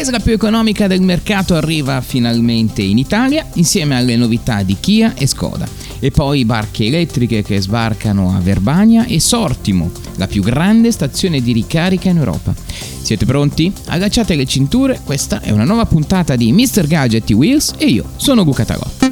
Tesla più economica del mercato arriva finalmente in Italia insieme alle novità di Kia e Skoda. E poi barche elettriche che sbarcano a Verbania e Sortimo, la più grande stazione di ricarica in Europa. Siete pronti? Agganciate le cinture, questa è una nuova puntata di Mr. Gadget Wheels e io sono Luca Tarot.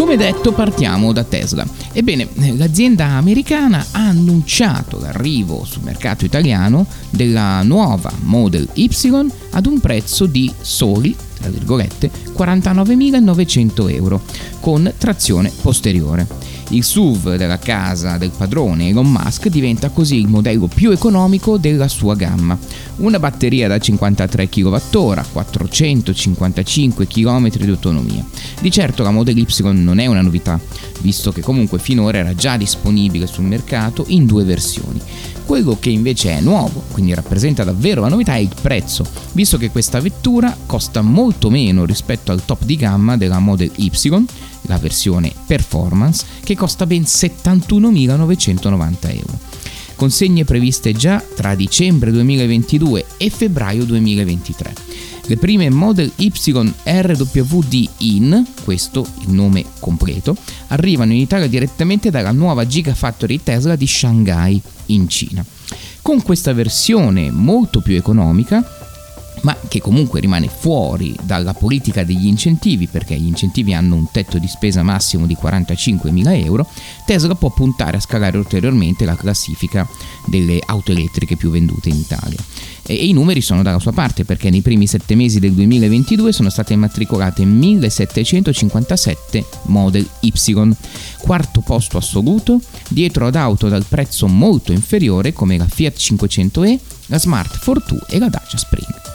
Come detto partiamo da Tesla. Ebbene, l'azienda americana ha annunciato l'arrivo sul mercato italiano della nuova Model Y ad un prezzo di soli, tra virgolette, 49.900 euro, con trazione posteriore. Il SUV della casa del padrone Elon Musk diventa così il modello più economico della sua gamma. Una batteria da 53 kWh, 455 km di autonomia. Di certo la Model Y non è una novità, visto che comunque finora era già disponibile sul mercato in due versioni. Quello che invece è nuovo, quindi rappresenta davvero la novità, è il prezzo, visto che questa vettura costa molto meno rispetto al top di gamma della Model Y, la versione performance, che costa ben 71.990 euro. Consegne previste già tra dicembre 2022 e febbraio 2023. Le prime Model Y RWD IN, questo il nome completo, arrivano in Italia direttamente dalla nuova Gigafactory Tesla di Shanghai, in Cina. Con questa versione molto più economica, ma che comunque rimane fuori dalla politica degli incentivi perché gli incentivi hanno un tetto di spesa massimo di 45.000 euro, Tesla può puntare a scalare ulteriormente la classifica delle auto elettriche più vendute in Italia. E, i numeri sono dalla sua parte perché nei primi sette mesi del 2022 sono state immatricolate 1757 Model Y, quarto posto assoluto, dietro ad auto dal prezzo molto inferiore come la Fiat 500e, la Smart Fortwo e la Dacia Spring.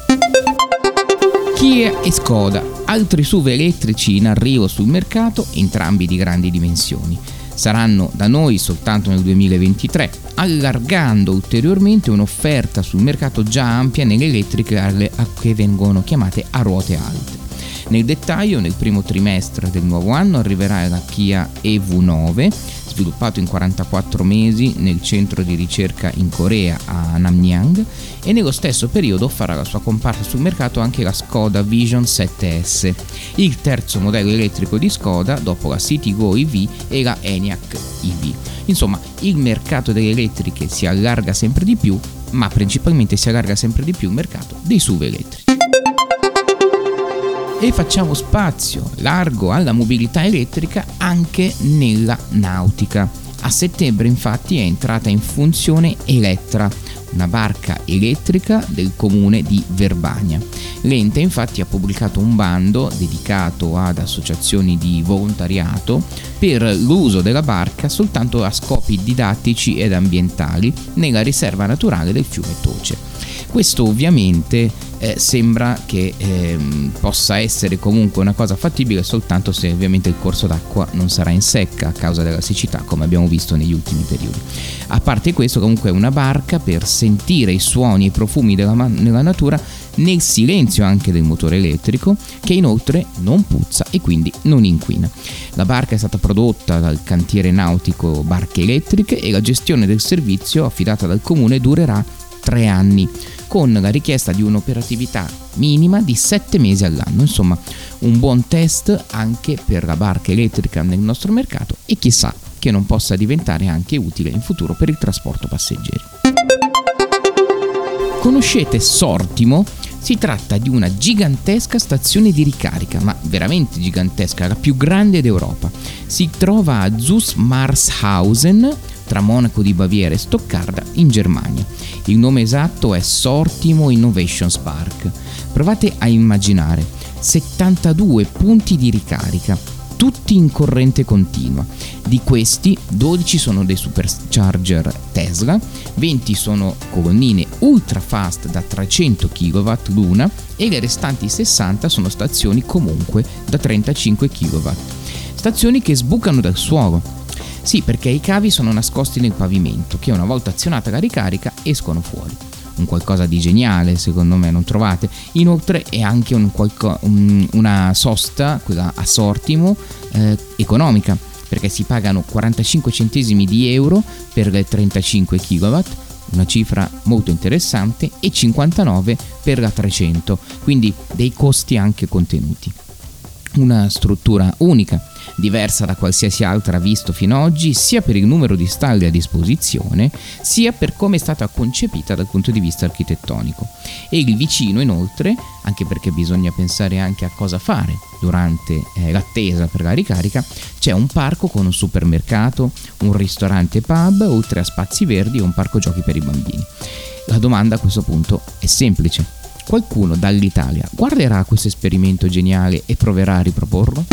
Kia e Skoda, altri SUV elettrici in arrivo sul mercato, entrambi di grandi dimensioni. Saranno da noi soltanto nel 2023, allargando ulteriormente un'offerta sul mercato già ampia nelle elettriche che vengono chiamate a ruote alte. Nel dettaglio, nel primo trimestre del nuovo anno arriverà la Kia EV9, sviluppato in 44 mesi nel centro di ricerca in Corea a Namyang e nello stesso periodo farà la sua comparsa sul mercato anche la Skoda Vision 7S, il terzo modello elettrico di Skoda dopo la Citigo EV e la ENIAC EV. Insomma, il mercato delle elettriche si allarga sempre di più, ma principalmente si allarga sempre di più il mercato dei SUV elettrici e facciamo spazio largo alla mobilità elettrica anche nella nautica. A settembre infatti è entrata in funzione Elettra, una barca elettrica del comune di Verbania. L'ente infatti ha pubblicato un bando dedicato ad associazioni di volontariato per l'uso della barca soltanto a scopi didattici ed ambientali nella riserva naturale del fiume Toce. Questo ovviamente eh, sembra che eh, possa essere comunque una cosa fattibile soltanto se ovviamente il corso d'acqua non sarà in secca a causa della siccità come abbiamo visto negli ultimi periodi. A parte questo comunque è una barca per sentire i suoni e i profumi della, della natura nel silenzio anche del motore elettrico che inoltre non puzza e quindi non inquina. La barca è stata prodotta dal cantiere nautico Barche Elettriche e la gestione del servizio affidata dal comune durerà tre anni con la richiesta di un'operatività minima di 7 mesi all'anno. Insomma, un buon test anche per la barca elettrica nel nostro mercato e chissà che non possa diventare anche utile in futuro per il trasporto passeggeri. Conoscete Sortimo? Si tratta di una gigantesca stazione di ricarica, ma veramente gigantesca, la più grande d'Europa. Si trova a Zusmarshausen, tra Monaco di Baviera e Stoccarda in Germania. Il nome esatto è Sortimo Innovation Park. Provate a immaginare 72 punti di ricarica, tutti in corrente continua. Di questi 12 sono dei supercharger Tesla, 20 sono colonnine ultra fast da 300 kW l'una e le restanti 60 sono stazioni comunque da 35 kW. Stazioni che sbucano dal suolo. Sì, perché i cavi sono nascosti nel pavimento, che una volta azionata la ricarica escono fuori un qualcosa di geniale, secondo me, non trovate. Inoltre è anche un qualco, un, una sosta, quella a sortimo, eh, economica, perché si pagano 45 centesimi di euro per le 35 kW, una cifra molto interessante, e 59 per la 300, quindi dei costi anche contenuti. Una struttura unica diversa da qualsiasi altra visto fino ad oggi, sia per il numero di stalli a disposizione, sia per come è stata concepita dal punto di vista architettonico. E il vicino, inoltre, anche perché bisogna pensare anche a cosa fare durante eh, l'attesa per la ricarica, c'è un parco con un supermercato, un ristorante pub, oltre a spazi verdi e un parco giochi per i bambini. La domanda a questo punto è semplice. Qualcuno dall'Italia guarderà questo esperimento geniale e proverà a riproporlo?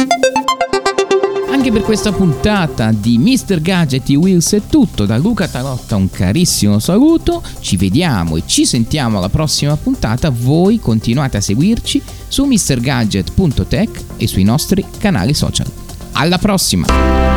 Anche per questa puntata di Mr. Gadget e Wheels è tutto. Da Luca Talotta un carissimo saluto. Ci vediamo e ci sentiamo alla prossima puntata. Voi continuate a seguirci su mrgadget.tech e sui nostri canali social. Alla prossima!